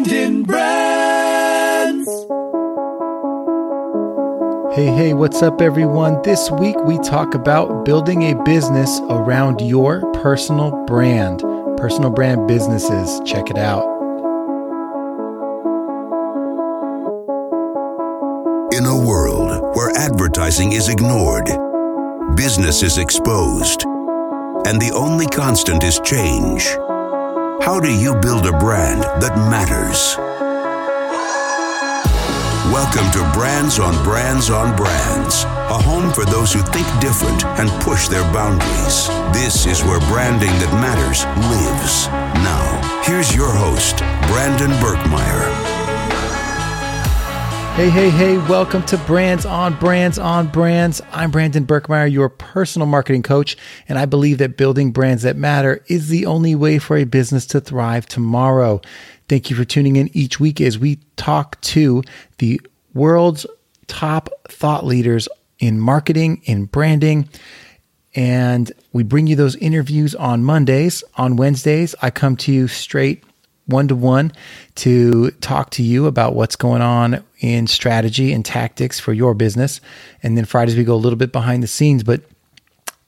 Brandon Brands. Hey, hey, what's up, everyone? This week we talk about building a business around your personal brand. Personal brand businesses. Check it out. In a world where advertising is ignored, business is exposed, and the only constant is change, how do you build a brand that matters? Welcome to Brands on Brands on Brands, a home for those who think different and push their boundaries. This is where branding that matters lives. Now, here's your host, Brandon Birkmeyer. Hey, hey, hey, welcome to Brands on Brands on Brands. I'm Brandon Birkmeyer, your personal marketing coach, and I believe that building brands that matter is the only way for a business to thrive tomorrow. Thank you for tuning in each week as we talk to the world's top thought leaders in marketing, in branding, and we bring you those interviews on Mondays. On Wednesdays, I come to you straight one to one to talk to you about what's going on in strategy and tactics for your business. And then Fridays, we go a little bit behind the scenes. But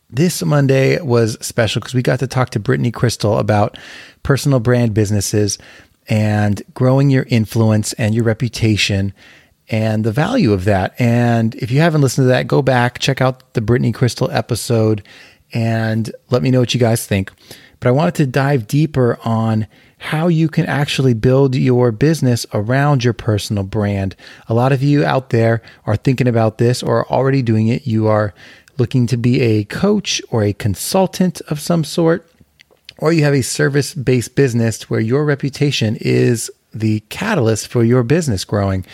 this Monday was special because we got to talk to Brittany Krystle about personal brand businesses and growing your influence and your reputation and the value of that. And if you haven't listened to that, go back, check out the Brittany Krystle episode, and let me know what you guys think. But I wanted to dive deeper on how you can actually build your business around your personal brand. A lot of you out there are thinking about this or are already doing it. You are looking to be a coach or a consultant of some sort, or you have a service based business where your reputation is the catalyst for your business growing.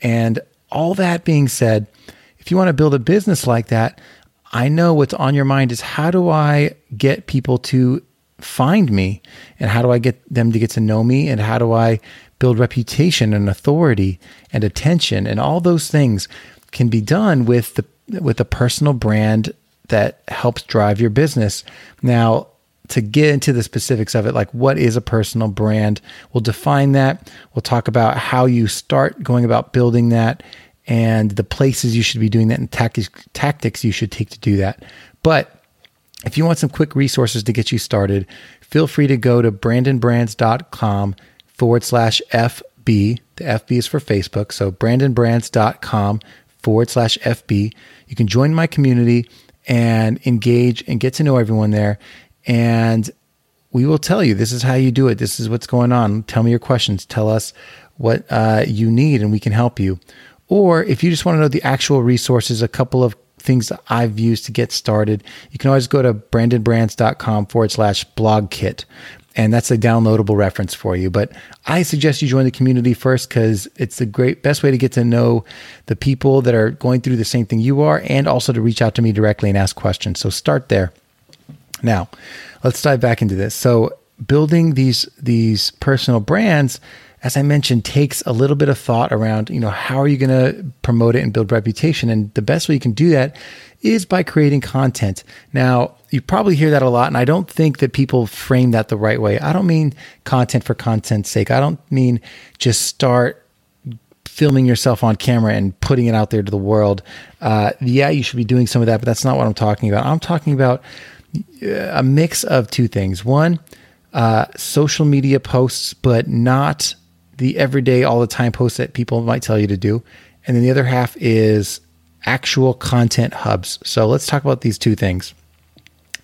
And all that being said, if you want to build a business like that, I know what's on your mind is how do I get people to find me? And how do I get them to get to know me? And how do I build reputation and authority and attention? And all those things can be done with the with a personal brand that helps drive your business. Now, to get into the specifics of it, like what is a personal brand, we'll define that. We'll talk about how you start going about building that and the places you should be doing that and tactics tactics you should take to do that. But if you want some quick resources to get you started, feel free to go to brandonbrands.com forward slash FB. The FB is for Facebook. So brandonbrands.com forward slash FB. You can join my community and engage and get to know everyone there. And we will tell you this is how you do it. This is what's going on. Tell me your questions. Tell us what uh, you need and we can help you. Or if you just want to know the actual resources, a couple of things that I've used to get started, you can always go to brandonbrands.com forward slash blog kit. And that's a downloadable reference for you. But I suggest you join the community first because it's the great best way to get to know the people that are going through the same thing you are and also to reach out to me directly and ask questions. So start there. Now, let's dive back into this. So building these these personal brands as I mentioned, takes a little bit of thought around, you know, how are you going to promote it and build reputation? And the best way you can do that is by creating content. Now, you probably hear that a lot, and I don't think that people frame that the right way. I don't mean content for content's sake. I don't mean just start filming yourself on camera and putting it out there to the world. Uh, yeah, you should be doing some of that, but that's not what I'm talking about. I'm talking about a mix of two things. One, uh, social media posts, but not the everyday, all the time posts that people might tell you to do. And then the other half is actual content hubs. So let's talk about these two things.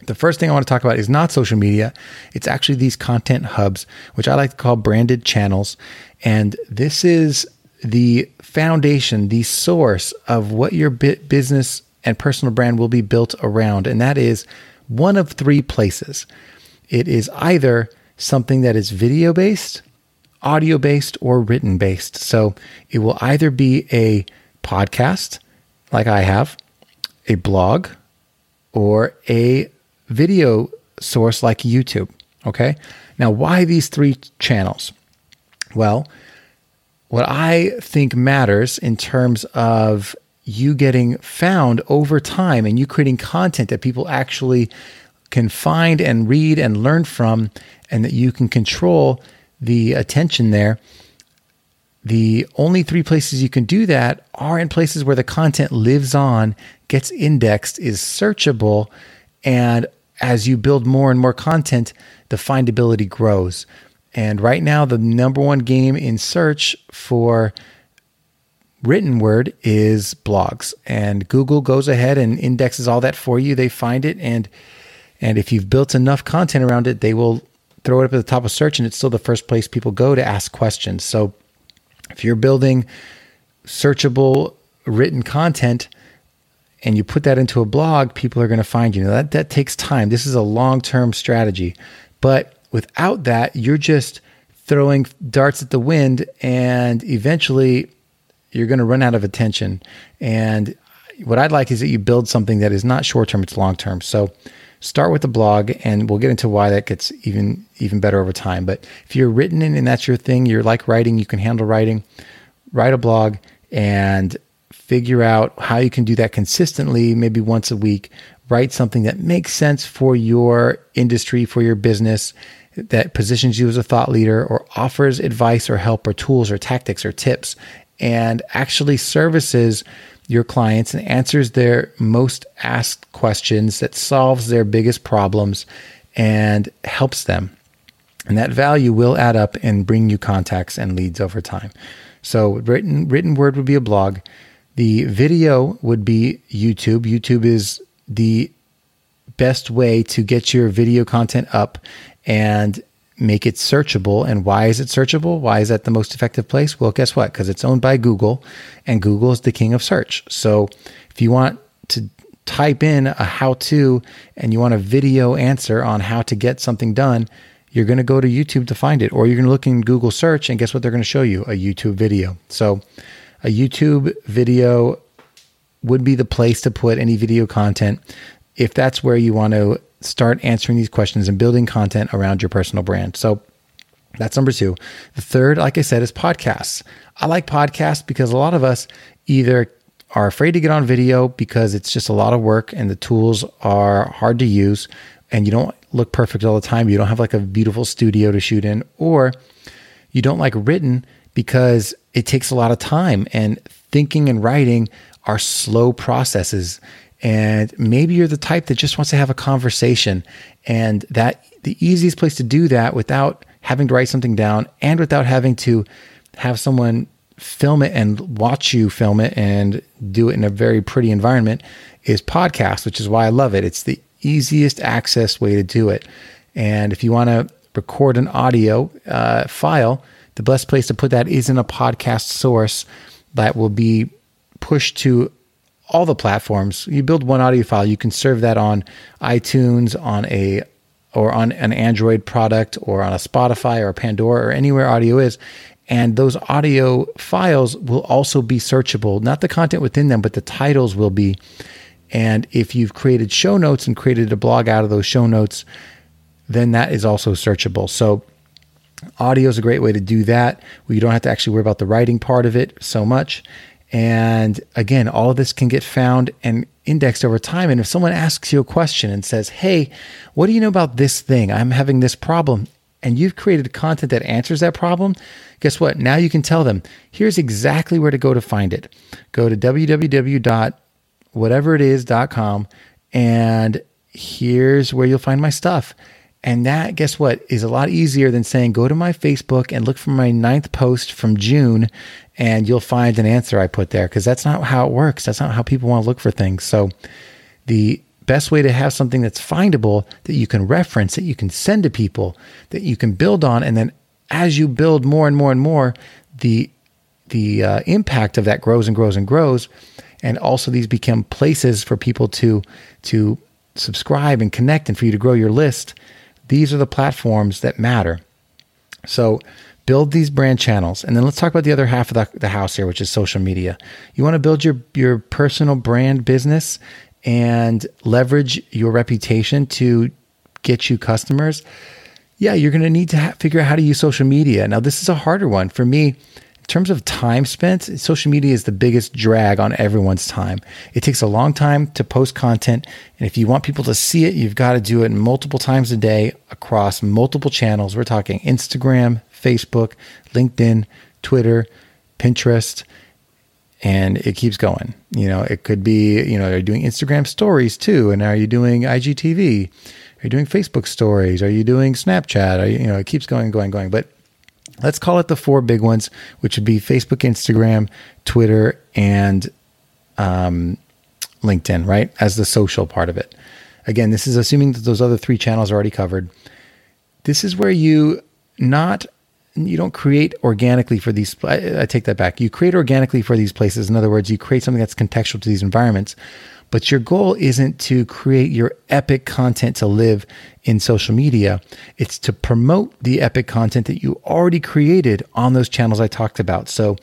The first thing I want to talk about is not social media. It's actually these content hubs, which I like to call branded channels. And this is the foundation, the source of what your business and personal brand will be built around. And that is one of three places. It is either something that is video based, audio based or written based. So it will either be a podcast, like I have, a blog, or a video source like YouTube. Okay. Now, why these three channels? Well, what I think matters in terms of you getting found over time and you creating content that people actually can find and read and learn from, and that you can control the attention there the only three places you can do that are in places where the content lives on, gets indexed, is searchable, and as you build more and more content, the findability grows. And right now, the number one game in search for written word is blogs. And Google goes ahead and indexes all that for you. They find it and and if you've built enough content around it, they will throw it up at the top of search and it's still the first place people go to ask questions. So if you're building searchable written content and you put that into a blog, people are going to find you. Now that that takes time. This is a long-term strategy. But without that, you're just throwing darts at the wind and eventually you're going to run out of attention. And what I'd like is that you build something that is not short term, it's long term. So start with the blog and we'll get into why that gets even even better over time. But if you're written in and that's your thing, you're like writing, you can handle writing, write a blog and figure out how you can do that consistently, maybe once a week. Write something that makes sense for your industry, for your business, that positions you as a thought leader or offers advice or help or tools or tactics or tips and actually services your clients and answers their most asked questions that solves their biggest problems and helps them. And that value will add up and bring you contacts and leads over time. So written written word would be a blog. The video would be YouTube. YouTube is the best way to get your video content up and make it searchable. And why is it searchable? Why is that the most effective place? Well, guess what? Because it's owned by Google and Google is the king of search. So if you want to type in a how to and you want a video answer on how to get something done, you're going to go to YouTube to find it, or you're going to look in Google search and guess what they're going to show you? A YouTube video. So a YouTube video would be the place to put any video content if that's where you want to start answering these questions and building content around your personal brand. So that's number two. The third, like I said, is podcasts. I like podcasts because a lot of us either are afraid to get on video because it's just a lot of work and the tools are hard to use and you don't look perfect all the time. You don't have like a beautiful studio to shoot in, or you don't like written because it takes a lot of time and thinking and writing are slow processes and maybe you're the type that just wants to have a conversation and that the easiest place to do that without having to write something down and without having to have someone film it and watch you film it and do it in a very pretty environment is podcast, which is why I love it. It's the easiest access way to do it. And if you want to record an audio uh, file, the best place to put that is in a podcast source that will be pushed to all the platforms. You build one audio file, you can serve that on iTunes, on a or on an Android product or on a Spotify or a Pandora or anywhere audio is. And those audio files will also be searchable, not the content within them, but the titles will be. And if you've created show notes and created a blog out of those show notes, then that is also searchable. So audio is a great way to do that you don't have to actually worry about the writing part of it so much. And again, all of this can get found and indexed over time. And if someone asks you a question and says, Hey, what do you know about this thing? I'm having this problem. And you've created content that answers that problem. Guess what? Now you can tell them, here's exactly where to go to find it. Go to www.whateverit.is.com and here's where you'll find my stuff. And that, guess what, is a lot easier than saying, go to my Facebook and look for my ninth post from June and you'll find an answer I put there because that's not how it works. That's not how people want to look for things. So the best way to have something that's findable that you can reference, that you can send to people, that you can build on, and then as you build more and more and more, the the uh, impact of that grows and grows and grows, and also these become places for people to to subscribe and connect, and for you to grow your list. These are the platforms that matter. So build these brand channels. And then let's talk about the other half of the, the house here which is social media. You want to build your your personal brand business and leverage your reputation to get you customers. Yeah you're going to need to ha- figure out how to use social media. Now this is a harder one. For me in terms of time spent social media is the biggest drag on everyone's time it takes a long time to post content and if you want people to see it you've got to do it multiple times a day across multiple channels we're talking instagram Facebook, LinkedIn, Twitter, Pinterest, and it keeps going. You know, it could be, you know, are doing Instagram stories too? And are you doing IGTV? Are you doing Facebook stories? Are you doing Snapchat? Are you, you know, it keeps going, going, going. But let's call it the four big ones, which would be Facebook, Instagram, Twitter, and um, LinkedIn, right? As the social part of it. Again, this is assuming that those other three channels are already covered. This is where you not you don't create organically for these I, I, take that back you create organically for these places in other words you create something that's contextual to these environments but your goal isn't to create your epic content to live in social media it's to promote the epic content that you already created on those channels i talked about so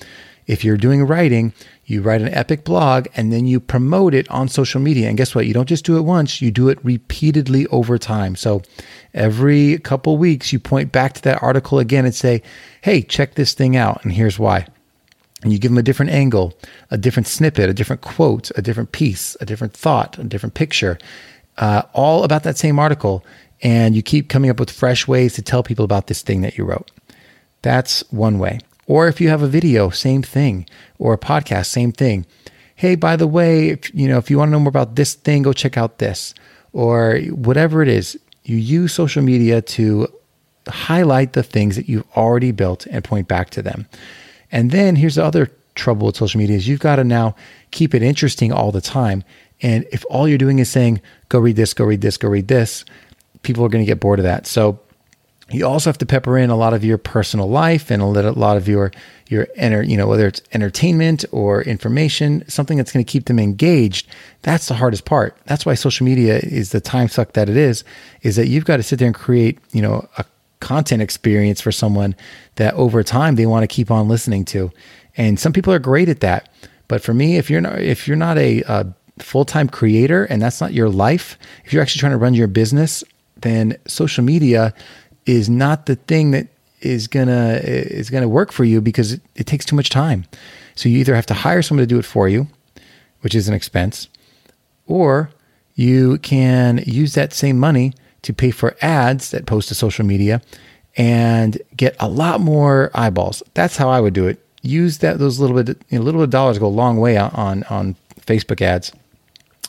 if you're doing writing you write an epic blog and then you promote it on social media. And guess what? You don't just do it once, you do it repeatedly over time. So every couple weeks, you point back to that article again and say, hey, check this thing out. And here's why. And you give them a different angle, a different snippet, a different quote, a different piece, a different thought, a different picture, uh, all about that same article. And you keep coming up with fresh ways to tell people about this thing that you wrote. That's one way. Or if you have a video, same thing, or a podcast, same thing. Hey, by the way, if, you know, if you want to know more about this thing, go check out this, or whatever it is. You use social media to highlight the things that you've already built and point back to them. And then here's the other trouble with social media is you've got to now keep it interesting all the time. And if all you're doing is saying, go read this, go read this, go read this, people are going to get bored of that. So you also have to pepper in a lot of your personal life and a lot of your your enter, you know, whether it's entertainment or information, something that's going to keep them engaged. That's the hardest part. That's why social media is the time suck that it is. Is that you've got to sit there and create, you know, a content experience for someone that over time they want to keep on listening to. And some people are great at that, but for me, if you're not if you're not a, uh, a full time creator and that's not your life, if you're actually trying to run your business, then social media is not the thing that is gonna is gonna work for you because it, it takes too much time. So you either have to hire someone to do it for you, which is an expense, or you can use that same money to pay for ads that post to social media and get a lot more eyeballs. That's how I would do it. Use that those little bit you know, little bit of dollars go a long way on on Facebook ads,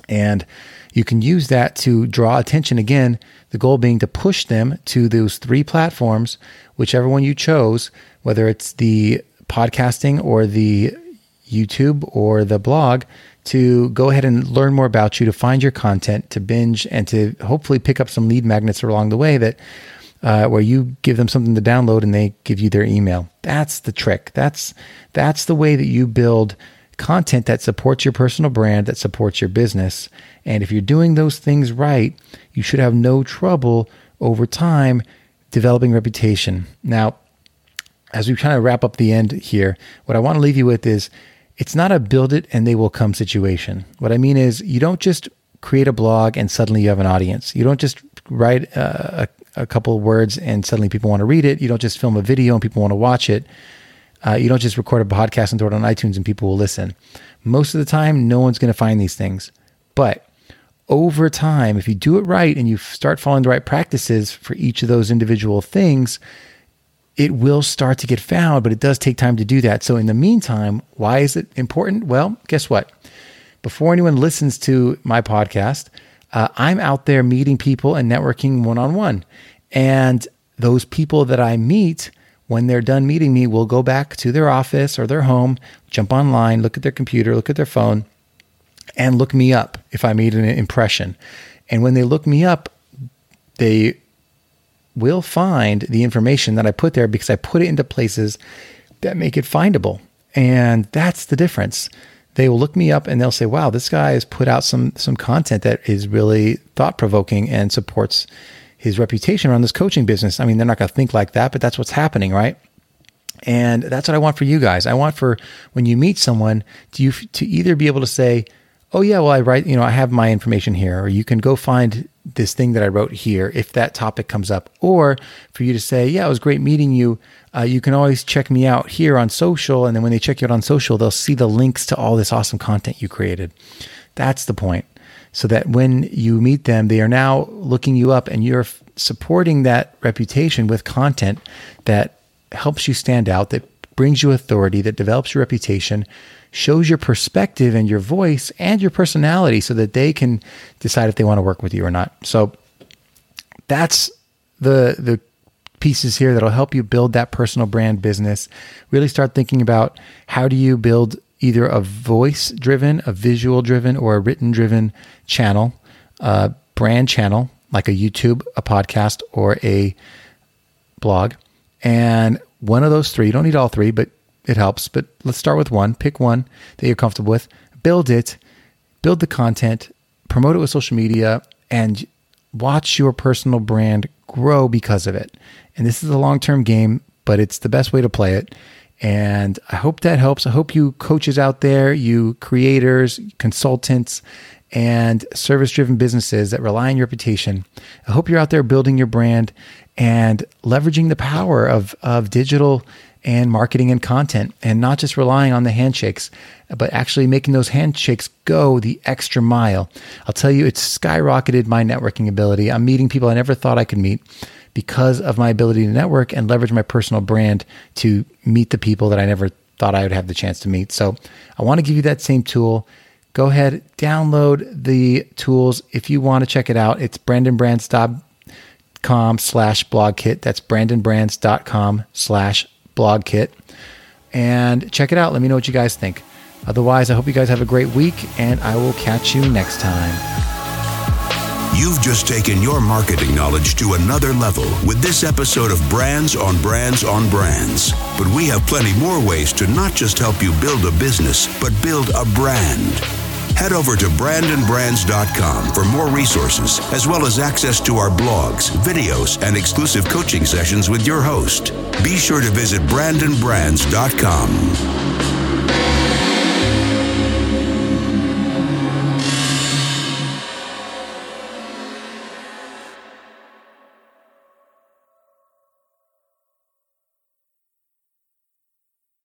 and you can use that to draw attention again. The goal being to push them to those three platforms, whichever one you chose, whether it's the podcasting or the YouTube or the blog, to go ahead and learn more about you, to find your content, to binge, and to hopefully pick up some lead magnets along the way that uh, where you give them something to download and they give you their email. That's the trick. That's that's the way that you build content that supports your personal brand, that supports your business. And if you're doing those things right, you should have no trouble over time developing reputation. Now, as we kind of wrap up the end here, what I want to leave you with is it's not a build it and they will come situation. What I mean is you don't just create a blog and suddenly you have an audience. You don't just write a, a, a couple of words and suddenly people want to read it. You don't just film a video and people want to watch it. Uh, you don't just record a podcast and throw it on iTunes and people will listen. Most of the time, no one's going to find these things. But over time, if you do it right and you start following the right practices for each of those individual things, it will start to get found, but it does take time to do that. So, in the meantime, why is it important? Well, guess what? Before anyone listens to my podcast, uh, I'm out there meeting people and networking one on one. And those people that I meet, when they're done meeting me, will go back to their office or their home, jump online, look at their computer, look at their phone, and look me up if I made an impression. And when they look me up, they will find the information that I put there because I put it into places that make it findable. And that's the difference. They will look me up and they'll say, "Wow, this guy has put out some some content that is really thought provoking and supports his reputation around this coaching business. I mean, they're not going to think like that, but that's what's happening, right? And that's what I want for you guys. I want for when you meet someone to you to either be able to say, "Oh yeah, well I write, you know, I have my information here," or you can go find this thing that I wrote here if that topic comes up, or for you to say, "Yeah, it was great meeting you. Uh, you can always check me out here on social." And then when they check you out on social, they'll see the links to all this awesome content you created. That's the point so that when you meet them, they are now looking you up and you're supporting that reputation with content that helps you stand out, that brings you authority, that develops your reputation, shows your perspective and your voice and your personality so that they can decide if they want to work with you or not. So that's the the pieces here that'll help you build that personal brand business. Really start thinking about how do you build either a voice driven, a visual driven, or a written driven channel, a brand channel like a YouTube, a podcast, or a blog. And one of those three, you don't need all three, but it helps. But let's start with one. Pick one that you're comfortable with, build it, build the content, promote it with social media, and watch your personal brand grow because of it. And this is a long term game, but it's the best way to play it. And I hope that helps. I hope you coaches out there, you creators, consultants, and service driven businesses that rely on your reputation. I hope you're out there building your brand and leveraging the power of, of digital and marketing and content and not just relying on the handshakes, but actually making those handshakes go the extra mile. I'll tell you, it's skyrocketed my networking ability. I'm meeting people I never thought I could meet because of my ability to network and leverage my personal brand to meet the people that I never thought I would have the chance to meet. So I want to give you that same tool. Go ahead, download the tools if you want to check it out. It's brandonbrands.com slash blog kit. That's brandonbrands.com slash blog kit. And check it out. Let me know what you guys think. Otherwise, I hope you guys have a great week, and I will catch you next time. You've just taken your marketing knowledge to another level with this episode of Brands on Brands on Brands. But we have plenty more ways to not just help you build a business, but build a brand. Head over to brandonbrands.com for more resources, as well as access to our blogs, videos, and exclusive coaching sessions with your host. Be sure to visit brandonbrands.com.